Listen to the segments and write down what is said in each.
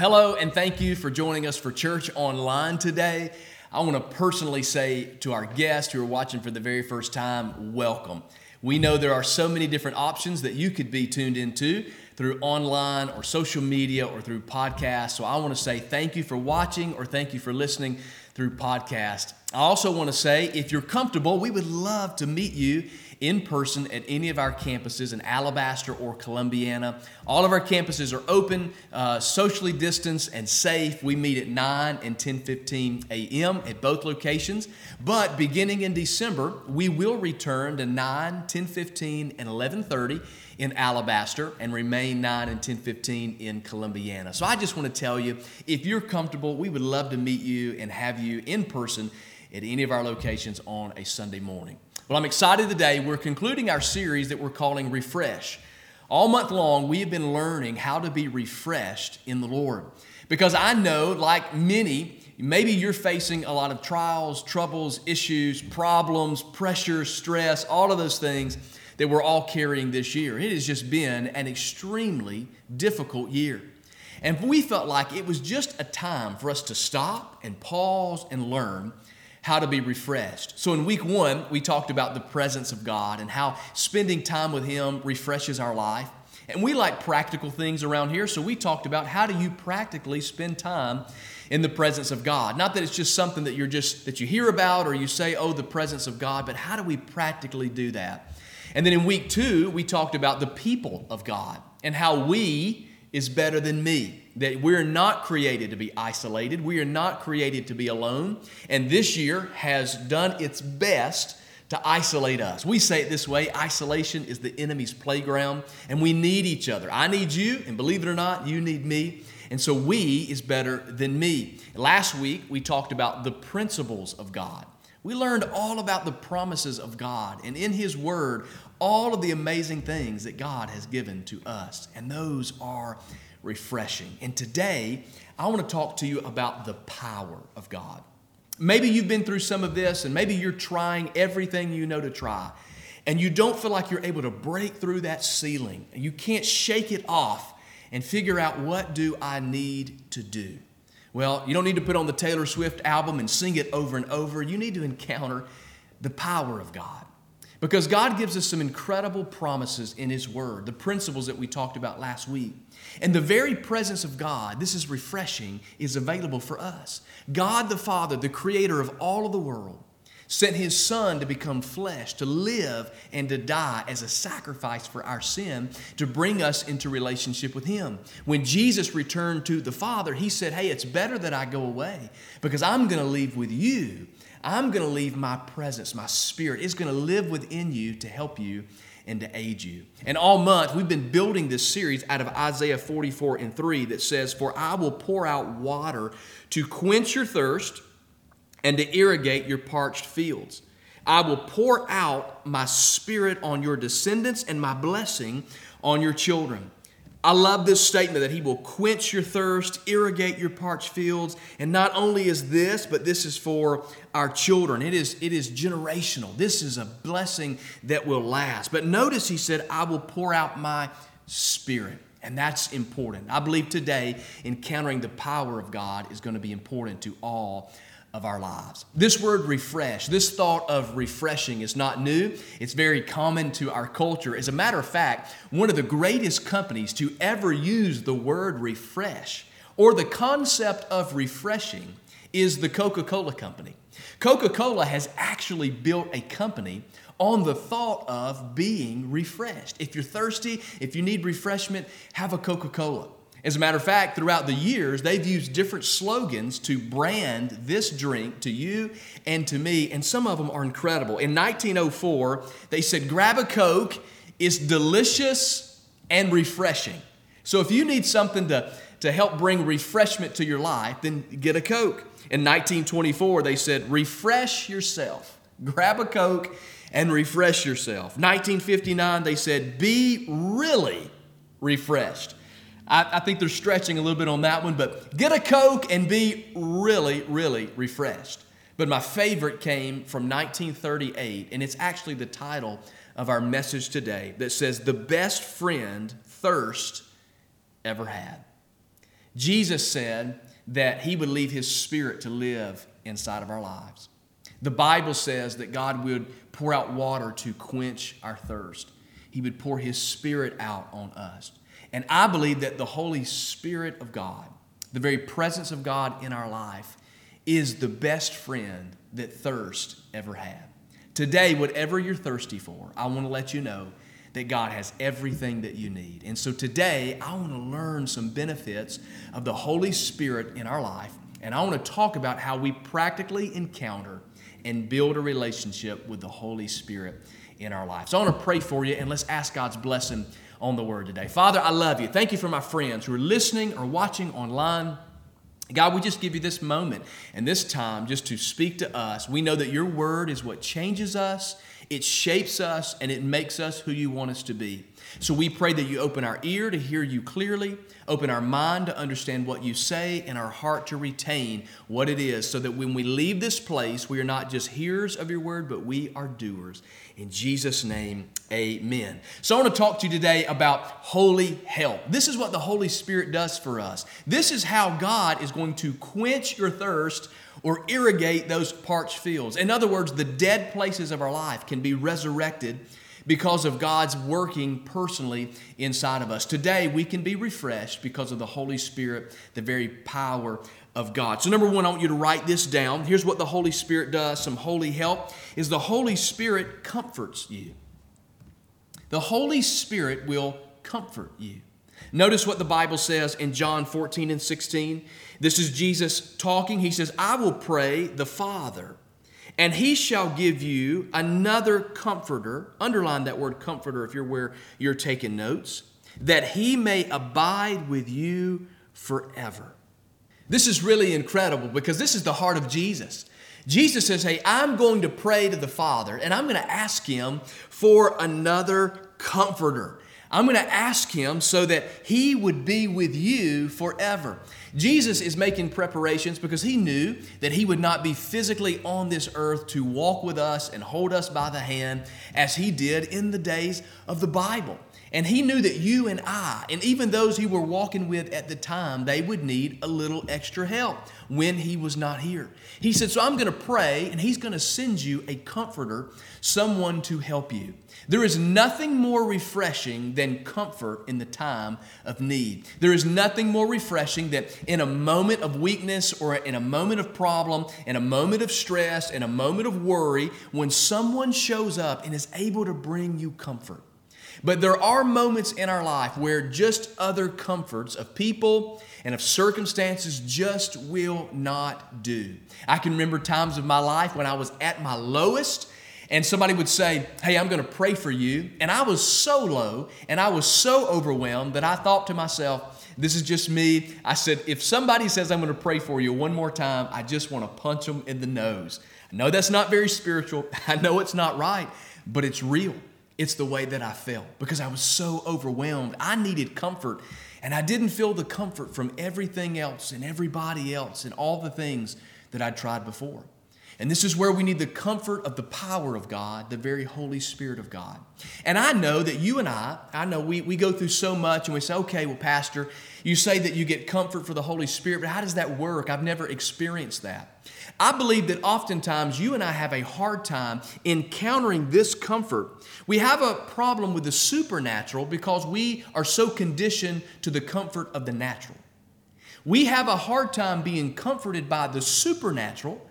Hello, and thank you for joining us for church online today. I want to personally say to our guests who are watching for the very first time, welcome. We know there are so many different options that you could be tuned into through online or social media or through podcasts. So I want to say thank you for watching or thank you for listening through podcast. I also want to say if you're comfortable, we would love to meet you in person at any of our campuses in Alabaster or Columbiana. All of our campuses are open, uh, socially distanced, and safe. We meet at 9 and 10:15 a.m. at both locations. But beginning in December, we will return to 9, 10:15, and 11:30 in Alabaster and remain 9 and 10:15 in Columbiana. So I just want to tell you, if you're comfortable, we would love to meet you and have you in person at any of our locations on a Sunday morning. Well, I'm excited today. We're concluding our series that we're calling Refresh. All month long, we have been learning how to be refreshed in the Lord. Because I know, like many, maybe you're facing a lot of trials, troubles, issues, problems, pressure, stress, all of those things that we're all carrying this year. It has just been an extremely difficult year. And we felt like it was just a time for us to stop and pause and learn how to be refreshed. So, in week one, we talked about the presence of God and how spending time with Him refreshes our life. And we like practical things around here, so we talked about how do you practically spend time in the presence of God. Not that it's just something that you're just that you hear about or you say, "Oh, the presence of God," but how do we practically do that? And then in week 2, we talked about the people of God and how we is better than me that we're not created to be isolated. We are not created to be alone. And this year has done its best to isolate us. We say it this way isolation is the enemy's playground, and we need each other. I need you, and believe it or not, you need me. And so we is better than me. Last week, we talked about the principles of God. We learned all about the promises of God, and in His Word, all of the amazing things that God has given to us. And those are refreshing. And today, I want to talk to you about the power of God. Maybe you've been through some of this, and maybe you're trying everything you know to try, and you don't feel like you're able to break through that ceiling. You can't shake it off and figure out what do I need to do. Well, you don't need to put on the Taylor Swift album and sing it over and over. You need to encounter the power of God. Because God gives us some incredible promises in His Word, the principles that we talked about last week. And the very presence of God, this is refreshing, is available for us. God the Father, the creator of all of the world, sent His Son to become flesh, to live and to die as a sacrifice for our sin, to bring us into relationship with Him. When Jesus returned to the Father, He said, Hey, it's better that I go away because I'm going to leave with you I'm going to leave my presence, my spirit is going to live within you to help you and to aid you. And all month, we've been building this series out of Isaiah 44 and 3 that says, For I will pour out water to quench your thirst and to irrigate your parched fields. I will pour out my spirit on your descendants and my blessing on your children. I love this statement that He will quench your thirst, irrigate your parched fields. And not only is this, but this is for our children. It is, it is generational. This is a blessing that will last. But notice He said, I will pour out my spirit. And that's important. I believe today encountering the power of God is going to be important to all of our lives. This word refresh, this thought of refreshing is not new. It's very common to our culture. As a matter of fact, one of the greatest companies to ever use the word refresh or the concept of refreshing is the Coca Cola Company. Coca Cola has actually built a company on the thought of being refreshed. If you're thirsty, if you need refreshment, have a Coca Cola. As a matter of fact, throughout the years, they've used different slogans to brand this drink to you and to me, and some of them are incredible. In 1904, they said, Grab a Coke, it's delicious and refreshing. So if you need something to, to help bring refreshment to your life, then get a Coke. In 1924, they said, Refresh yourself. Grab a Coke and refresh yourself. 1959, they said, Be really refreshed. I, I think they're stretching a little bit on that one, but get a Coke and be really, really refreshed. But my favorite came from 1938, and it's actually the title of our message today that says, The best friend thirst ever had. Jesus said that he would leave his spirit to live inside of our lives. The Bible says that God would pour out water to quench our thirst. He would pour his spirit out on us. And I believe that the Holy Spirit of God, the very presence of God in our life, is the best friend that thirst ever had. Today, whatever you're thirsty for, I want to let you know that God has everything that you need. And so today, I want to learn some benefits of the Holy Spirit in our life. And I want to talk about how we practically encounter and build a relationship with the Holy Spirit in our life. So I want to pray for you and let's ask God's blessing on the word today. Father, I love you. Thank you for my friends who are listening or watching online. God, we just give you this moment and this time just to speak to us. We know that your word is what changes us, it shapes us, and it makes us who you want us to be. So we pray that you open our ear to hear you clearly, open our mind to understand what you say, and our heart to retain what it is, so that when we leave this place, we are not just hearers of your word, but we are doers. In Jesus' name, amen. So I want to talk to you today about holy help. This is what the Holy Spirit does for us. This is how God is going to quench your thirst or irrigate those parched fields. In other words, the dead places of our life can be resurrected because of God's working personally inside of us. Today, we can be refreshed because of the Holy Spirit, the very power of God. So, number one, I want you to write this down. Here's what the Holy Spirit does some holy help is the Holy Spirit comforts you. The Holy Spirit will comfort you. Notice what the Bible says in John 14 and 16. This is Jesus talking. He says, I will pray the Father and he shall give you another comforter. Underline that word comforter if you're where you're taking notes, that he may abide with you forever. This is really incredible because this is the heart of Jesus. Jesus says, Hey, I'm going to pray to the Father and I'm going to ask him for another comforter. I'm going to ask him so that he would be with you forever. Jesus is making preparations because he knew that he would not be physically on this earth to walk with us and hold us by the hand as he did in the days of the Bible. And he knew that you and I, and even those he were walking with at the time, they would need a little extra help when he was not here. He said, So I'm going to pray, and he's going to send you a comforter, someone to help you. There is nothing more refreshing than comfort in the time of need. There is nothing more refreshing than in a moment of weakness or in a moment of problem, in a moment of stress, in a moment of worry, when someone shows up and is able to bring you comfort. But there are moments in our life where just other comforts of people and of circumstances just will not do. I can remember times of my life when I was at my lowest and somebody would say, Hey, I'm going to pray for you. And I was so low and I was so overwhelmed that I thought to myself, This is just me. I said, If somebody says I'm going to pray for you one more time, I just want to punch them in the nose. I know that's not very spiritual. I know it's not right, but it's real. It's the way that I felt because I was so overwhelmed. I needed comfort, and I didn't feel the comfort from everything else and everybody else and all the things that I'd tried before. And this is where we need the comfort of the power of God, the very Holy Spirit of God. And I know that you and I, I know we, we go through so much and we say, okay, well, Pastor, you say that you get comfort for the Holy Spirit, but how does that work? I've never experienced that. I believe that oftentimes you and I have a hard time encountering this comfort. We have a problem with the supernatural because we are so conditioned to the comfort of the natural. We have a hard time being comforted by the supernatural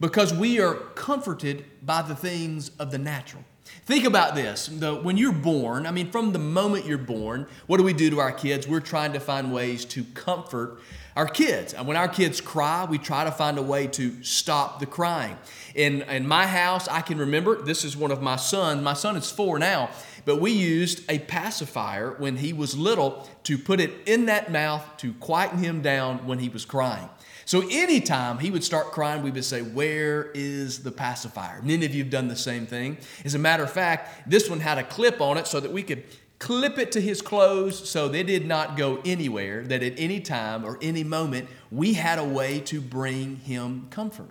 because we are comforted by the things of the natural. Think about this. The, when you're born, I mean, from the moment you're born, what do we do to our kids? We're trying to find ways to comfort our kids. And when our kids cry, we try to find a way to stop the crying. In, in my house, I can remember this is one of my sons. My son is four now, but we used a pacifier when he was little to put it in that mouth to quieten him down when he was crying. So anytime he would start crying, we would say, Where is the pacifier? Many of you have done the same thing. As a matter of fact, this one had a clip on it so that we could clip it to his clothes so they did not go anywhere, that at any time or any moment we had a way to bring him comfort.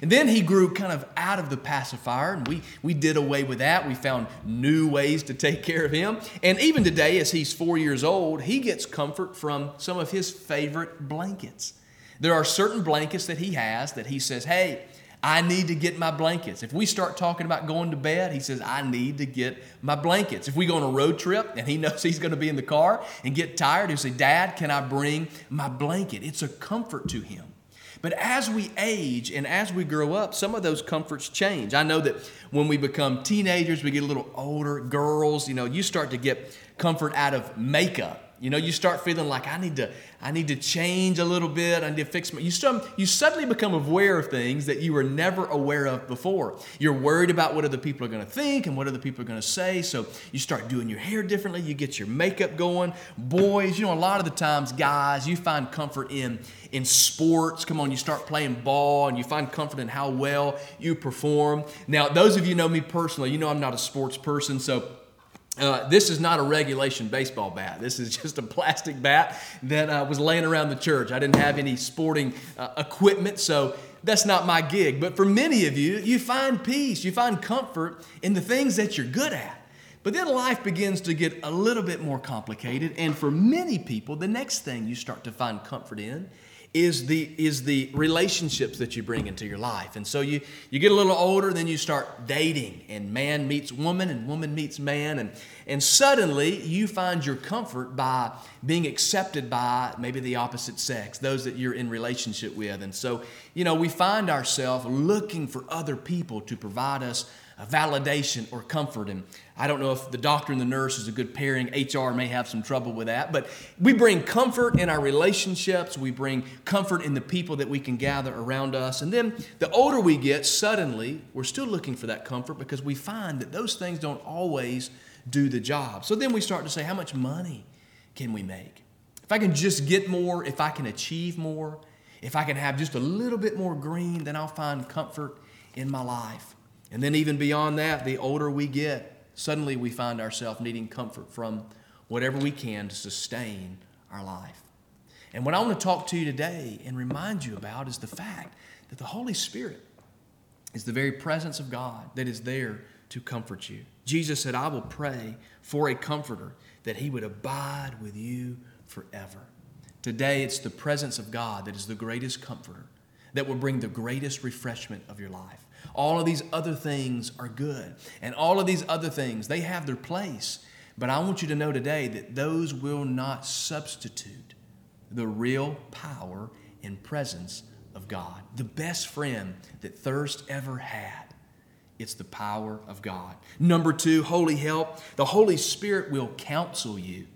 And then he grew kind of out of the pacifier, and we, we did away with that. We found new ways to take care of him. And even today, as he's four years old, he gets comfort from some of his favorite blankets. There are certain blankets that he has that he says, Hey, I need to get my blankets. If we start talking about going to bed, he says, I need to get my blankets. If we go on a road trip and he knows he's going to be in the car and get tired, he'll say, Dad, can I bring my blanket? It's a comfort to him. But as we age and as we grow up, some of those comforts change. I know that when we become teenagers, we get a little older, girls, you know, you start to get comfort out of makeup you know, you start feeling like I need to, I need to change a little bit. I need to fix my. You, some, you suddenly become aware of things that you were never aware of before. You're worried about what other people are going to think and what other people are going to say. So you start doing your hair differently. You get your makeup going. Boys, you know, a lot of the times, guys, you find comfort in in sports. Come on, you start playing ball and you find comfort in how well you perform. Now, those of you know me personally, you know I'm not a sports person, so uh, this is not a regulation baseball bat. This is just a plastic bat that uh, was laying around the church. I didn't have any sporting uh, equipment, so that's not my gig. But for many of you, you find peace, you find comfort in the things that you're good at. But then life begins to get a little bit more complicated, and for many people, the next thing you start to find comfort in is the is the relationships that you bring into your life. And so you you get a little older then you start dating and man meets woman and woman meets man and and suddenly you find your comfort by being accepted by maybe the opposite sex those that you're in relationship with. And so you know we find ourselves looking for other people to provide us validation or comfort. And I don't know if the doctor and the nurse is a good pairing. HR may have some trouble with that. But we bring comfort in our relationships, we bring comfort in the people that we can gather around us. And then the older we get, suddenly we're still looking for that comfort because we find that those things don't always do the job. So then we start to say, how much money can we make? If I can just get more, if I can achieve more, if I can have just a little bit more green, then I'll find comfort in my life. And then, even beyond that, the older we get, suddenly we find ourselves needing comfort from whatever we can to sustain our life. And what I want to talk to you today and remind you about is the fact that the Holy Spirit is the very presence of God that is there to comfort you. Jesus said, I will pray for a comforter that he would abide with you forever. Today, it's the presence of God that is the greatest comforter that will bring the greatest refreshment of your life. All of these other things are good. And all of these other things, they have their place. But I want you to know today that those will not substitute the real power and presence of God. The best friend that thirst ever had. It's the power of God. Number two, holy help. The Holy Spirit will counsel you.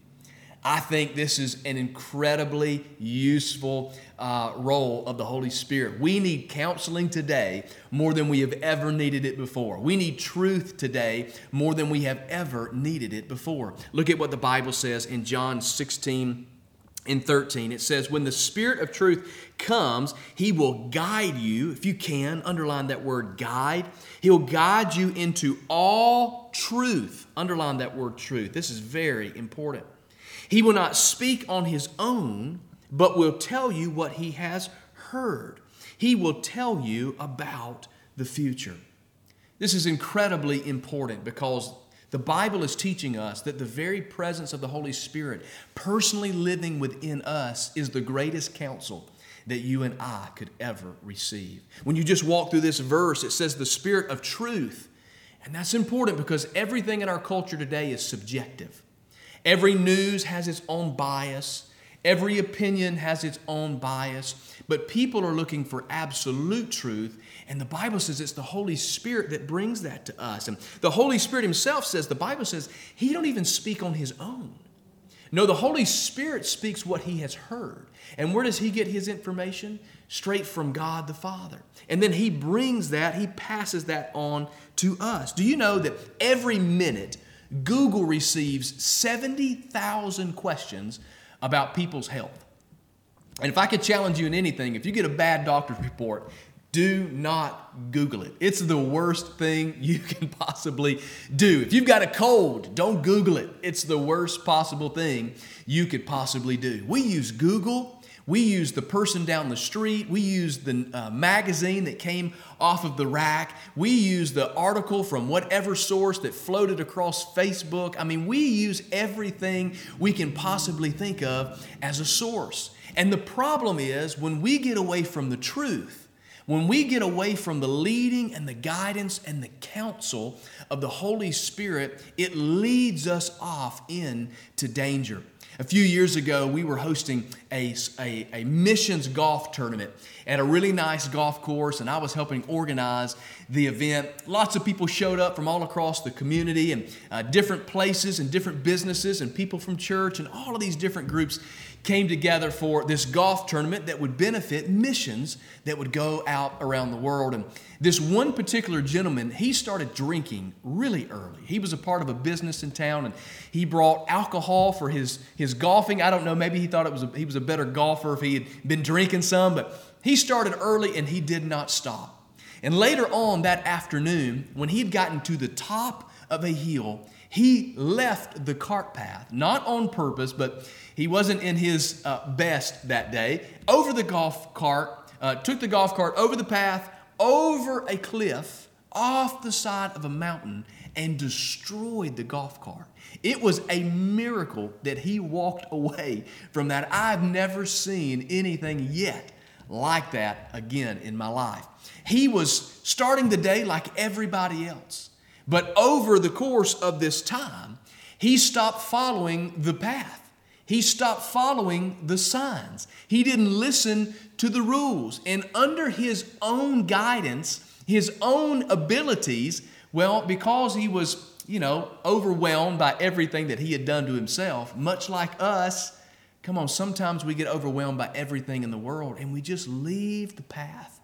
I think this is an incredibly useful uh, role of the Holy Spirit. We need counseling today more than we have ever needed it before. We need truth today more than we have ever needed it before. Look at what the Bible says in John 16 and 13. It says, When the Spirit of truth comes, he will guide you. If you can, underline that word guide. He'll guide you into all truth. Underline that word truth. This is very important. He will not speak on his own, but will tell you what he has heard. He will tell you about the future. This is incredibly important because the Bible is teaching us that the very presence of the Holy Spirit personally living within us is the greatest counsel that you and I could ever receive. When you just walk through this verse, it says the Spirit of truth. And that's important because everything in our culture today is subjective. Every news has its own bias. Every opinion has its own bias. But people are looking for absolute truth. And the Bible says it's the Holy Spirit that brings that to us. And the Holy Spirit Himself says, the Bible says, He don't even speak on His own. No, the Holy Spirit speaks what He has heard. And where does He get His information? Straight from God the Father. And then He brings that, He passes that on to us. Do you know that every minute Google receives 70,000 questions about people's health. And if I could challenge you in anything, if you get a bad doctor's report, do not Google it. It's the worst thing you can possibly do. If you've got a cold, don't Google it. It's the worst possible thing you could possibly do. We use Google We used the person down the street. We used the uh, magazine that came off of the rack. We used the article from whatever source that floated across Facebook. I mean, we use everything we can possibly think of as a source. And the problem is when we get away from the truth, when we get away from the leading and the guidance and the counsel of the Holy Spirit, it leads us off into danger. A few years ago, we were hosting a, a, a, missions golf tournament at a really nice golf course, and I was helping organize the event. Lots of people showed up from all across the community and uh, different places and different businesses and people from church, and all of these different groups came together for this golf tournament that would benefit missions that would go out around the world. And this one particular gentleman, he started drinking really early. He was a part of a business in town and he brought alcohol for his, his golfing. I don't know, maybe he thought it was a, he was a better golfer if he had been drinking some, but he started early and he did not stop. And later on that afternoon, when he had gotten to the top of a hill, he left the cart path, not on purpose, but he wasn't in his uh, best that day, over the golf cart, uh, took the golf cart over the path, over a cliff, off the side of a mountain, and destroyed the golf cart. It was a miracle that he walked away from that. I've never seen anything yet like that again in my life. He was starting the day like everybody else. But over the course of this time, he stopped following the path. He stopped following the signs. He didn't listen to the rules. And under his own guidance, his own abilities, well, because he was, you know, overwhelmed by everything that he had done to himself, much like us, come on, sometimes we get overwhelmed by everything in the world and we just leave the path.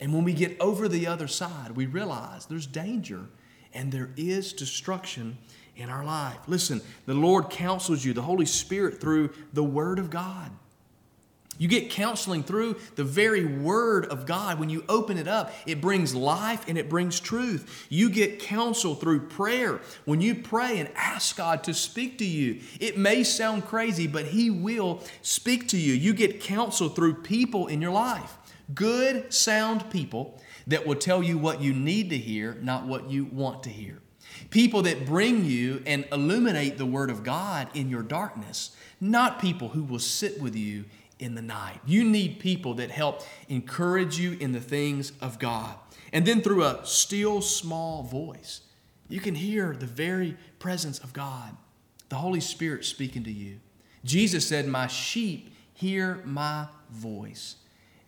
And when we get over the other side, we realize there's danger and there is destruction in our life. Listen, the Lord counsels you, the Holy Spirit, through the Word of God. You get counseling through the very Word of God. When you open it up, it brings life and it brings truth. You get counsel through prayer. When you pray and ask God to speak to you, it may sound crazy, but He will speak to you. You get counsel through people in your life. Good, sound people that will tell you what you need to hear, not what you want to hear. People that bring you and illuminate the Word of God in your darkness, not people who will sit with you in the night. You need people that help encourage you in the things of God. And then through a still small voice, you can hear the very presence of God, the Holy Spirit speaking to you. Jesus said, My sheep hear my voice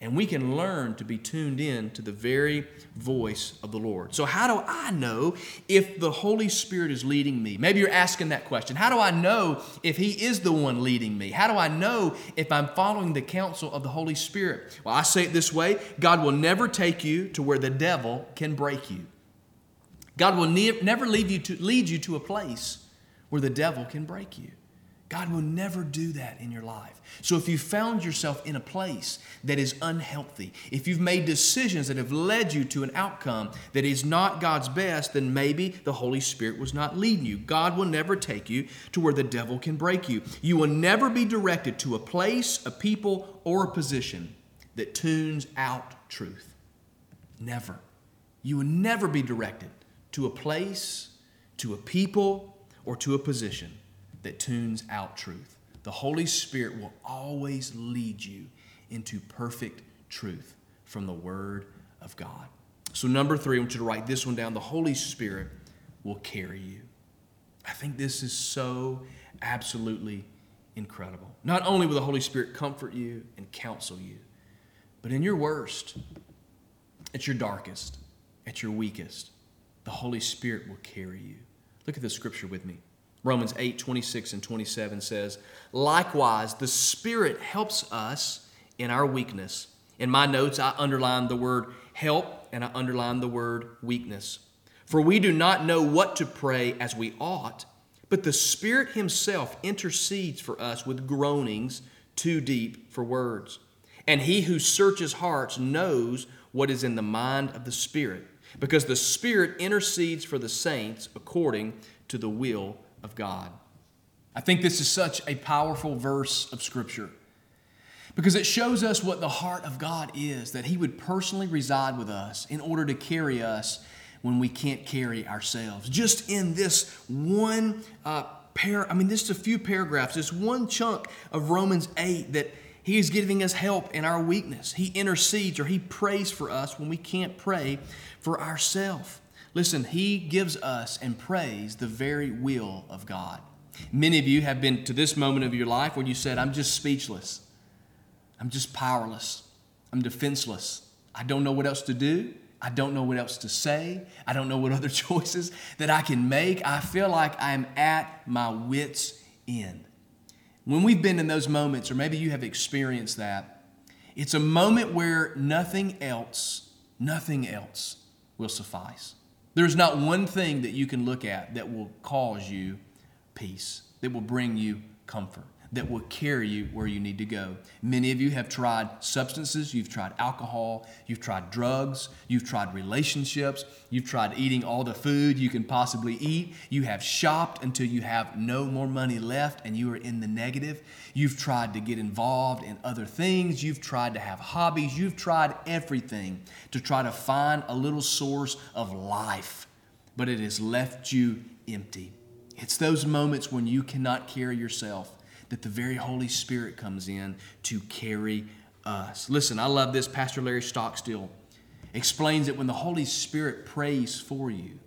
and we can learn to be tuned in to the very voice of the Lord. So, how do I know if the Holy Spirit is leading me? Maybe you're asking that question. How do I know if He is the one leading me? How do I know if I'm following the counsel of the Holy Spirit? Well, I say it this way God will never take you to where the devil can break you. God will ne- never leave you to, lead you to a place where the devil can break you. God will never do that in your life. So if you found yourself in a place that is unhealthy, if you've made decisions that have led you to an outcome that is not God's best, then maybe the Holy Spirit was not leading you. God will never take you to where the devil can break you. You will never be directed to a place, a people, or a position that tunes out truth. Never. You will never be directed to a place, to a people, or to a position that tunes out truth. The Holy Spirit will always lead you into perfect truth from the Word of God. So, number three, I want you to write this one down. The Holy Spirit will carry you. I think this is so absolutely incredible. Not only will the Holy Spirit comfort you and counsel you, but in your worst, at your darkest, at your weakest, the Holy Spirit will carry you. Look at the scripture with me. Romans 8, 26 and 27 says, Likewise, the Spirit helps us in our weakness. In my notes, I underline the word help and I underline the word weakness. For we do not know what to pray as we ought, but the Spirit Himself intercedes for us with groanings too deep for words. And He who searches hearts knows what is in the mind of the Spirit, because the Spirit intercedes for the saints according to the will of God. I think this is such a powerful verse of Scripture Because it shows us what the heart of God is that He would personally reside with us in order to carry us when we can't carry ourselves. Just in this one uh, pair, I mean, just a few paragraphs, this one chunk of Romans 8 that He is giving us help in our weakness. He intercedes or He prays for us when we can't pray for ourselves. Listen, He gives us and prays the very will of God. Many of you have been to this moment of your life where you said, I'm just speechless. I'm just powerless. I'm defenseless. I don't know what else to do. I don't know what else to say. I don't know what other choices that I can make. I feel like I'm at my wits' end. When we've been in those moments, or maybe you have experienced that, it's a moment where nothing else, nothing else will suffice. There's not one thing that you can look at that will cause you peace, that will bring you comfort that will carry you where you need to go. Many of you have tried substances, you've tried alcohol, you've tried drugs, you've tried relationships, you've tried eating all the food you can possibly eat. You have shopped until you have no more money left and you are in the negative. You've tried to get involved in other things, you've tried to have hobbies, you've tried everything to try to find a little source of life, but it has left you empty. It's those moments when you cannot carry yourself that the very Holy Spirit comes in to carry us. Listen, I love this. Pastor Larry Stockstill explains that when the Holy Spirit prays for you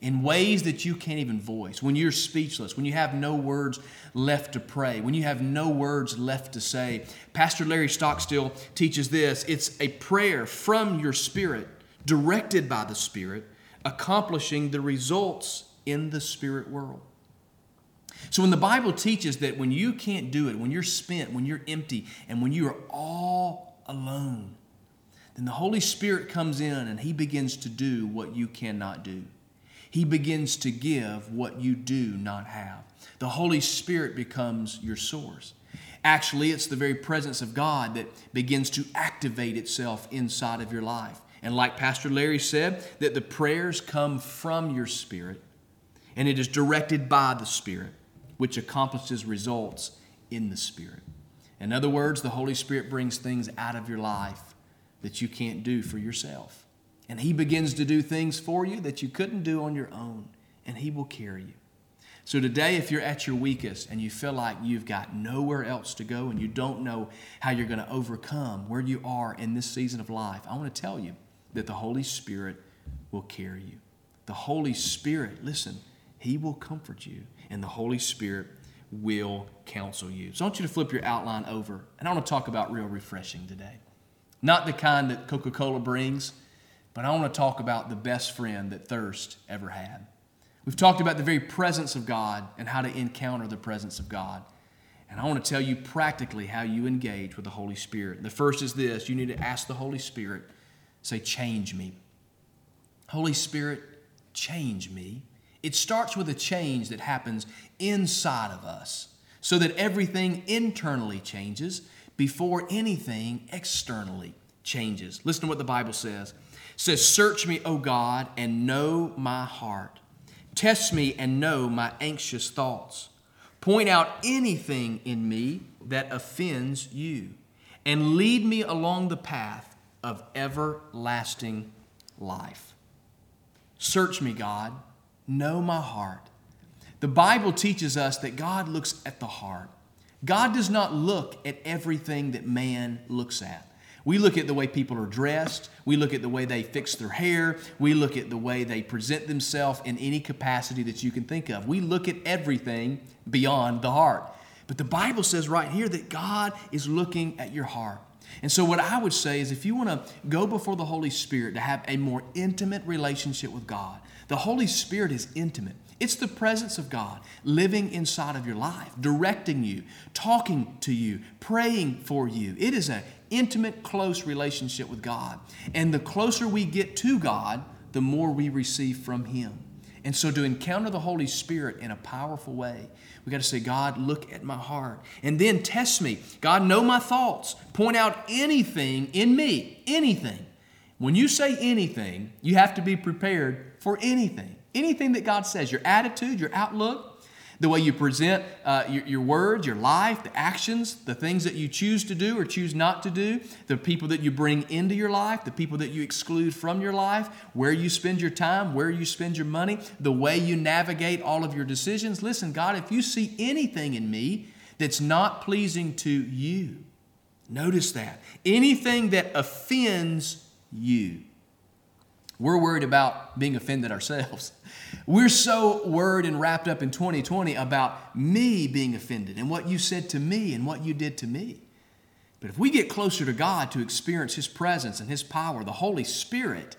in ways that you can't even voice, when you're speechless, when you have no words left to pray, when you have no words left to say, Pastor Larry Stockstill teaches this it's a prayer from your spirit, directed by the Spirit, accomplishing the results in the spirit world. So when the Bible teaches that when you can't do it, when you're spent, when you're empty, and when you are all alone, then the Holy Spirit comes in and He begins to do what you cannot do. He begins to give what you do not have. The Holy Spirit becomes your source. Actually, it's the very presence of God that begins to activate itself inside of your life. And like Pastor Larry said, that the prayers come from your spirit and it is directed by the Spirit which accomplishes results in the Spirit. In other words, the Holy Spirit brings things out of your life that you can't do for yourself. And He begins to do things for you that you couldn't do on your own, and He will carry you. So, today, if you're at your weakest and you feel like you've got nowhere else to go and you don't know how you're going to overcome where you are in this season of life, I want to tell you that the Holy Spirit will carry you. The Holy Spirit, listen, He will comfort you and the Holy Spirit will counsel you. So I want you to flip your outline over, and I want to talk about real refreshing today. Not the kind that Coca Cola brings, but I want to talk about the best friend that thirst ever had. We've talked about the very presence of God and how to encounter the presence of God. And I want to tell you practically how you engage with the Holy Spirit. The first is this you need to ask the Holy Spirit, say, Change me. Holy Spirit, change me. It starts with a change that happens inside of us so that everything internally changes before anything externally changes. Listen to what the Bible says. It says, Search me, O God, and know my heart. Test me and know my anxious thoughts. Point out anything in me that offends you, and lead me along the path of everlasting life. Search me, God know my heart. The Bible teaches us that God looks at the heart. God does not look at everything that man looks at. We look at the way people are dressed. We look at the way they fix their hair. We look at the way they present themselves in any capacity that you can think of. We look at everything beyond the heart. But the Bible says right here that God is looking at your heart. And so, what I would say is if you want to go before the Holy Spirit to have a more intimate relationship with God, the Holy Spirit is intimate. It's the presence of God living inside of your life, directing you, talking to you, praying for you. It is an intimate, close relationship with God. And the closer we get to God, the more we receive from Him. And so, to encounter the Holy Spirit in a powerful way, we got to say, God, look at my heart. And then test me. God, know my thoughts. Point out anything in me, anything. When you say anything, you have to be prepared for anything. Anything that God says, your attitude, your outlook. the way you present uh, your, your words, your life, the actions, the things that you choose to do or choose not to do, the people that you bring into your life, the people that you exclude from your life, where you spend your time, where you spend your money, the way you navigate all of your decisions. Listen, God, if you see anything in me that's not pleasing to you, notice that. Anything that offends you. We're worried about being offended ourselves. We're so worried and wrapped up in 2020 about me being offended and what you said to me and what you did to me. But if we get closer to God to experience His presence and His power, the Holy Spirit,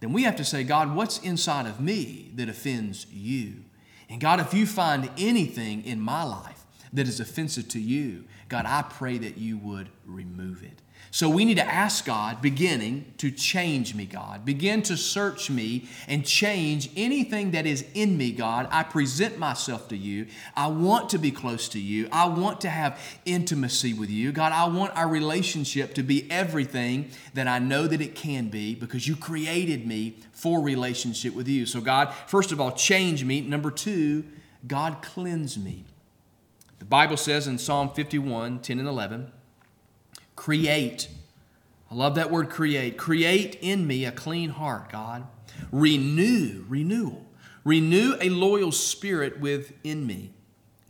then we have to say, God, what's inside of me that offends you? And God, if you find anything in my life that is offensive to you, God, I pray that you would remove it. So we need to ask God, beginning to change me, God. Begin to search me and change anything that is in me, God. I present myself to you. I want to be close to you. I want to have intimacy with you. God, I want our relationship to be everything that I know that it can be because you created me for relationship with you. So, God, first of all, change me. Number two, God, cleanse me. The Bible says in Psalm 51 10 and 11, Create. I love that word create. Create in me a clean heart, God. Renew, renewal. Renew a loyal spirit within me.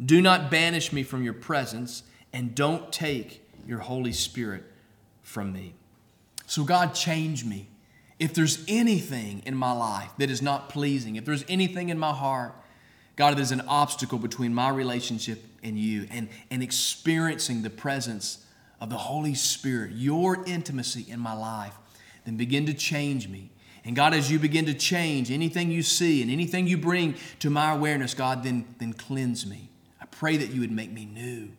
Do not banish me from your presence, and don't take your Holy Spirit from me. So, God, change me. If there's anything in my life that is not pleasing, if there's anything in my heart, God, there's an obstacle between my relationship and you and, and experiencing the presence of the Holy Spirit, your intimacy in my life, then begin to change me. And God, as you begin to change anything you see and anything you bring to my awareness, God, then, then cleanse me. I pray that you would make me new.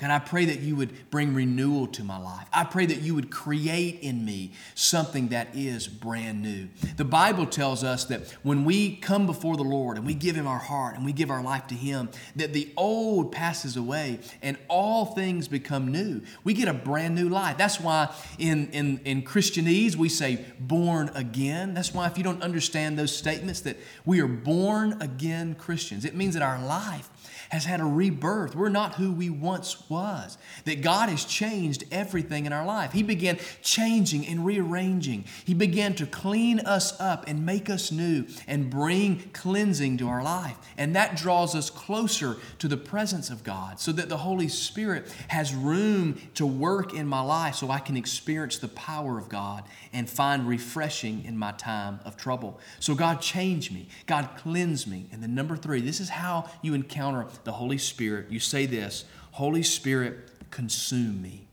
God, I pray that you would bring renewal to my life. I pray that you would create in me something that is brand new. The Bible tells us that when we come before the Lord and we give Him our heart and we give our life to Him, that the old passes away and all things become new. We get a brand new life. That's why in, in, in Christianese we say born again. That's why if you don't understand those statements, that we are born again Christians, it means that our life has had a rebirth. We're not who we once was. That God has changed everything in our life. He began changing and rearranging. He began to clean us up and make us new and bring cleansing to our life. And that draws us closer to the presence of God so that the Holy Spirit has room to work in my life so I can experience the power of God and find refreshing in my time of trouble. So God change me. God cleanse me. And then number 3, this is how you encounter the Holy Spirit, you say this Holy Spirit, consume me.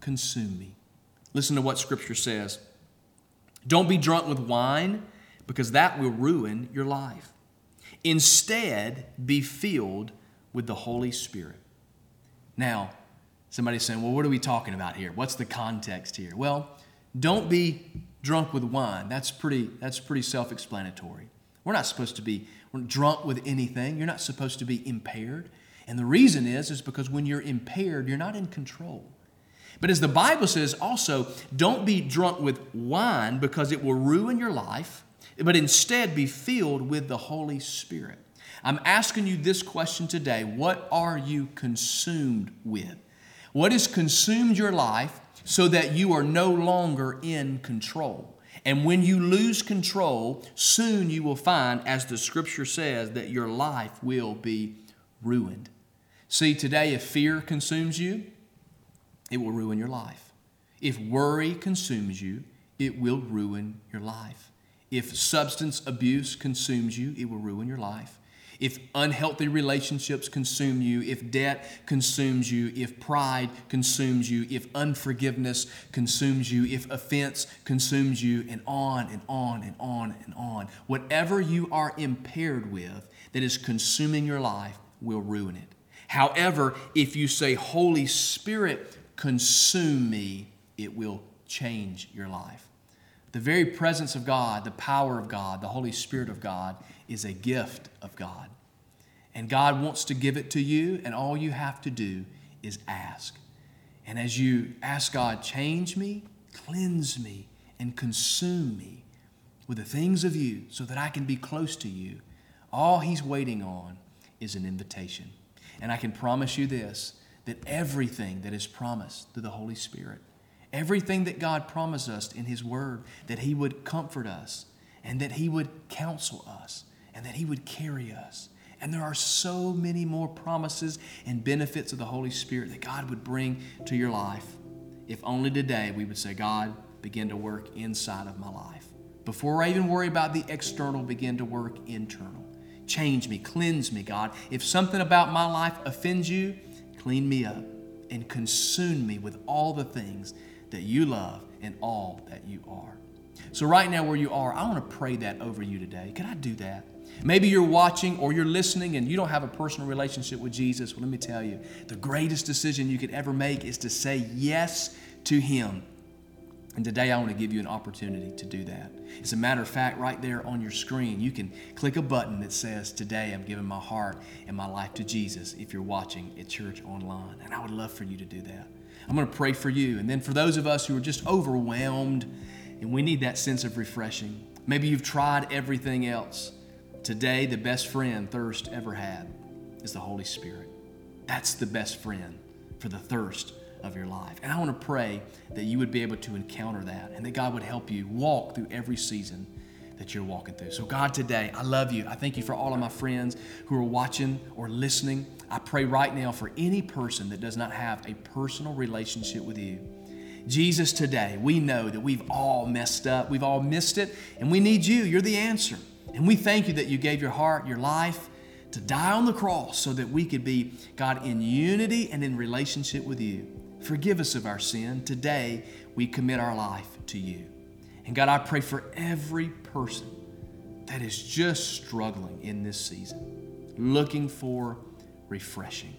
Consume me. Listen to what Scripture says. Don't be drunk with wine, because that will ruin your life. Instead, be filled with the Holy Spirit. Now, somebody's saying, well, what are we talking about here? What's the context here? Well, don't be drunk with wine. That's pretty, that's pretty self explanatory. We're not supposed to be drunk with anything. You're not supposed to be impaired. And the reason is, is because when you're impaired, you're not in control. But as the Bible says also, don't be drunk with wine because it will ruin your life, but instead be filled with the Holy Spirit. I'm asking you this question today What are you consumed with? What has consumed your life so that you are no longer in control? And when you lose control, soon you will find, as the scripture says, that your life will be ruined. See, today, if fear consumes you, it will ruin your life. If worry consumes you, it will ruin your life. If substance abuse consumes you, it will ruin your life if unhealthy relationships consume you, if debt consumes you, if pride consumes you, if unforgiveness consumes you, if offense consumes you, and on and on and on and on. Whatever you are impaired with that is consuming your life will ruin it. However, if you say, Holy Spirit, consume me, it will change your life. The very presence of God, the power of God, the Holy Spirit of God is a gift of God. And God wants to give it to you, and all you have to do is ask. And as you ask God, change me, cleanse me, and consume me with the things of you so that I can be close to you, all He's waiting on is an invitation. And I can promise you this that everything that is promised through the Holy Spirit, everything that God promised us in His Word, that He would comfort us and that He would counsel us and that He would carry us. And there are so many more promises and benefits of the Holy Spirit that God would bring to your life. If only today we would say, God, begin to work inside of my life. Before I even worry about the external, begin to work internal. Change me, cleanse me, God. If something about my life offends you, clean me up and consume me with all the things that you love and all that you are. So, right now, where you are, I want to pray that over you today. Can I do that? Maybe you're watching or you're listening and you don't have a personal relationship with Jesus. Well, let me tell you the greatest decision you could ever make is to say yes to Him. And today I want to give you an opportunity to do that. As a matter of fact, right there on your screen, you can click a button that says, Today I'm giving my heart and my life to Jesus if you're watching at church online. And I would love for you to do that. I'm going to pray for you. And then for those of us who are just overwhelmed and we need that sense of refreshing, maybe you've tried everything else. Today, the best friend thirst ever had is the Holy Spirit. That's the best friend for the thirst of your life. And I want to pray that you would be able to encounter that and that God would help you walk through every season that you're walking through. So, God, today, I love you. I thank you for all of my friends who are watching or listening. I pray right now for any person that does not have a personal relationship with you. Jesus, today, we know that we've all messed up, we've all missed it, and we need you. You're the answer. And we thank you that you gave your heart, your life to die on the cross so that we could be, God, in unity and in relationship with you. Forgive us of our sin. Today, we commit our life to you. And God, I pray for every person that is just struggling in this season, looking for refreshing.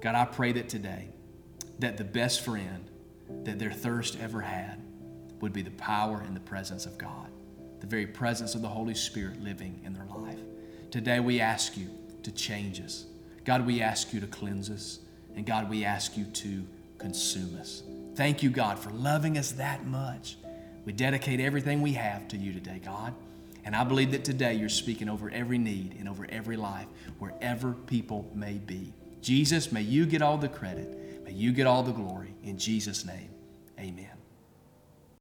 God, I pray that today, that the best friend that their thirst ever had would be the power and the presence of God the very presence of the Holy Spirit living in their life. Today we ask you to change us. God, we ask you to cleanse us. And God, we ask you to consume us. Thank you, God, for loving us that much. We dedicate everything we have to you today, God. And I believe that today you're speaking over every need and over every life, wherever people may be. Jesus, may you get all the credit. May you get all the glory. In Jesus' name, amen.